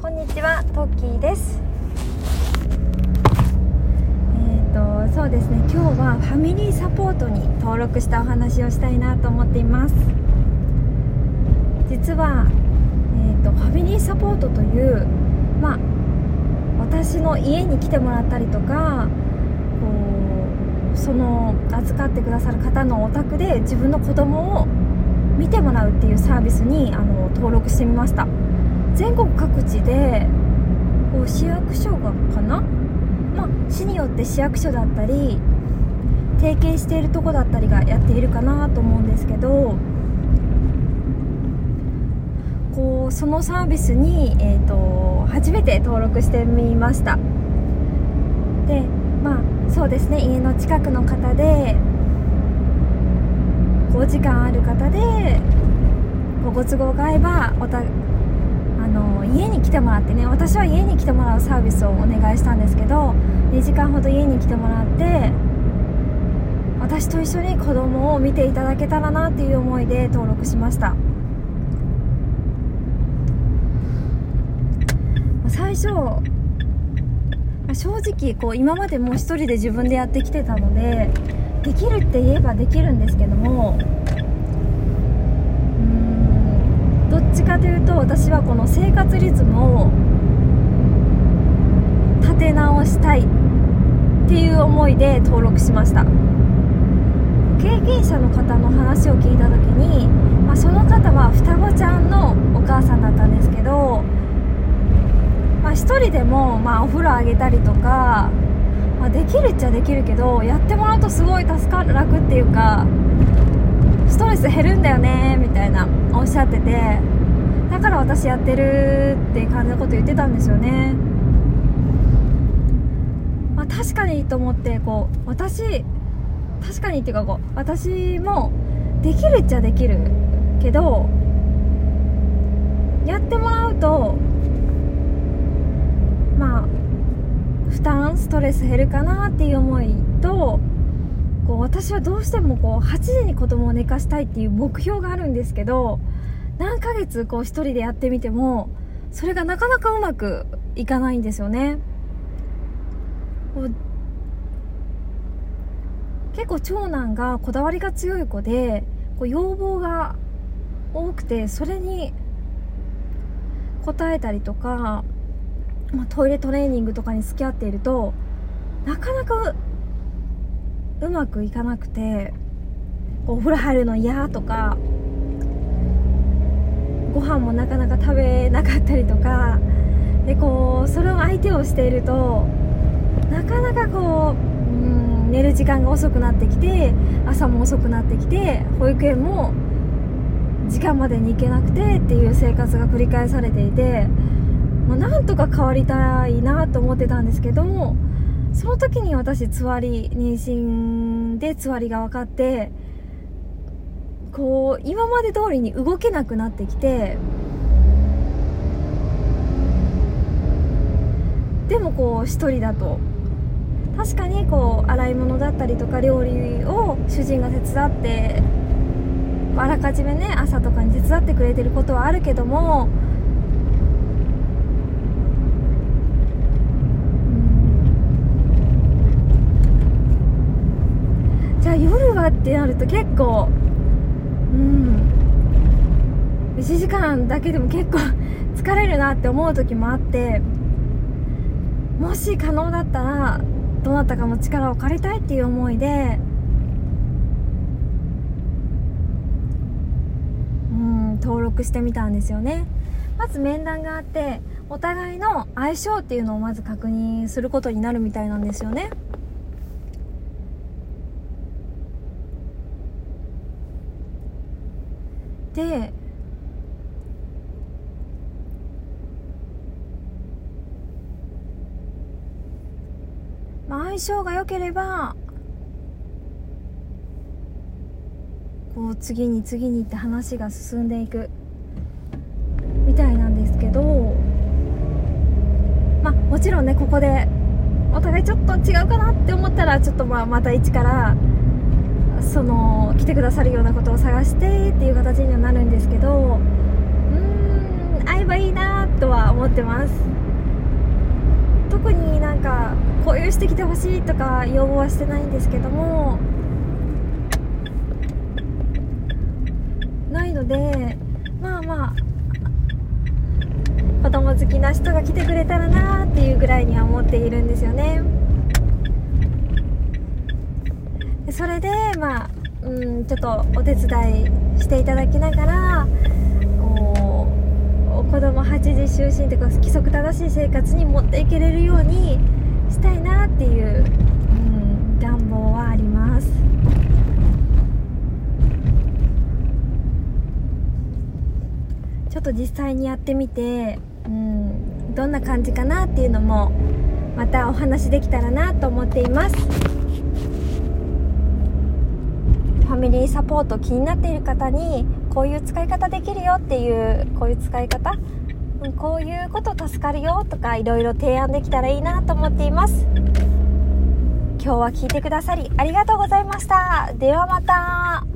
こんにちはトッキーです。えっ、ー、とそうですね今日はファミリーサポートに登録したお話をしたいなと思っています。実は、えーと、とファミリーサポートというまあ私の家に来てもらったりとかこうその預かってくださる方のお宅で自分の子供を見てもらうっていうサービスにあの登録してみました。全国各地でこう市役所がかな、まあ、市によって市役所だったり提携しているとこだったりがやっているかなと思うんですけどこうそのサービスに、えーと、初めて登録してみました。でまあそうですね家の近くの方でお時間ある方でご都合が合えばおたの家に来てもらってね私は家に来てもらうサービスをお願いしたんですけど2時間ほど家に来てもらって私と一緒に子供を見ていただけたらなっていう思いで登録しました。最初正直こう今までもう一人で自分でやってきてたのでできるって言えばできるんですけどもどっちかというと私はこの生活リズムを立て直したいっていう思いで登録しました。経験者の方の話を聞いた時に、まあ、その方は双子ちゃんのお母さんだったんですけど、まあ、1人でも、まあ、お風呂あげたりとか、まあ、できるっちゃできるけどやってもらうとすごい助かる楽っていうかストレス減るんだよねみたいなおっしゃってて。だから私やってるって感じのこと言ってたんですよね。まあ確かにと思ってこう私確かにっていうかこう私もできるっちゃできるけどやってもらうとまあ負担ストレス減るかなっていう思いとこう私はどうしてもこう8時に子供を寝かしたいっていう目標があるんですけど何ヶ月こう一人でやってみてもそれがなかなかうまくいかないんですよね。結構長男がこだわりが強い子でこう要望が多くてそれに応えたりとか、まあ、トイレトレーニングとかに付き合っているとなかなかうまくいかなくてお風呂入るの嫌とかご飯もなかなか食べなかったりとかでこうそれを相手をしているとなかなかこううん寝る時間が遅くなってきて朝も遅くなってきて保育園も時間までに行けなくてっていう生活が繰り返されていてもうなんとか変わりたいなと思ってたんですけどもその時に私つわり妊娠でつわりが分かってこう今まで通りに動けなくなってきてでもこう1人だと確かにこう洗い物だったりとか料理を主人が手伝ってあらかじめね朝とかに手伝ってくれてることはあるけどもじゃあ夜はってなると結構うん。1時間だけでも結構疲れるなって思う時もあってもし可能だったらどなたかの力を借りたいっていう思いでうん登録してみたんですよね。まず面談があってお互いの相性っていうのをまず確認することになるみたいなんですよね。でまあ、相性が良ければこう次に次にって話が進んでいくみたいなんですけどまあもちろんねここでお互いちょっと違うかなって思ったらちょっとまあまた一から来てくださるようなことを探してっていう形にはなるんですけどうーん会えばいいなとは思ってます。特になんかこういうしてきてほしいとか要望はしてないんですけどもないのでまあまあ子供好きな人が来てくれたらなっていうぐらいには思っているんですよね。それでまあうんちょっとお手伝いしていただきながらこう子供8時就寝というか規則正しい生活に持っていけれるようにしたいなっていう、うん、願望はありますちょっと実際にやってみて、うん、どんな感じかなっていうのもまたお話できたらなと思っています。ファミサポート気になっている方にこういう使い方できるよっていうこういう使い方？こういうこと助かるよとかいろいろ提案できたらいいなと思っています。今日は聞いてくださりありがとうございました。ではまた。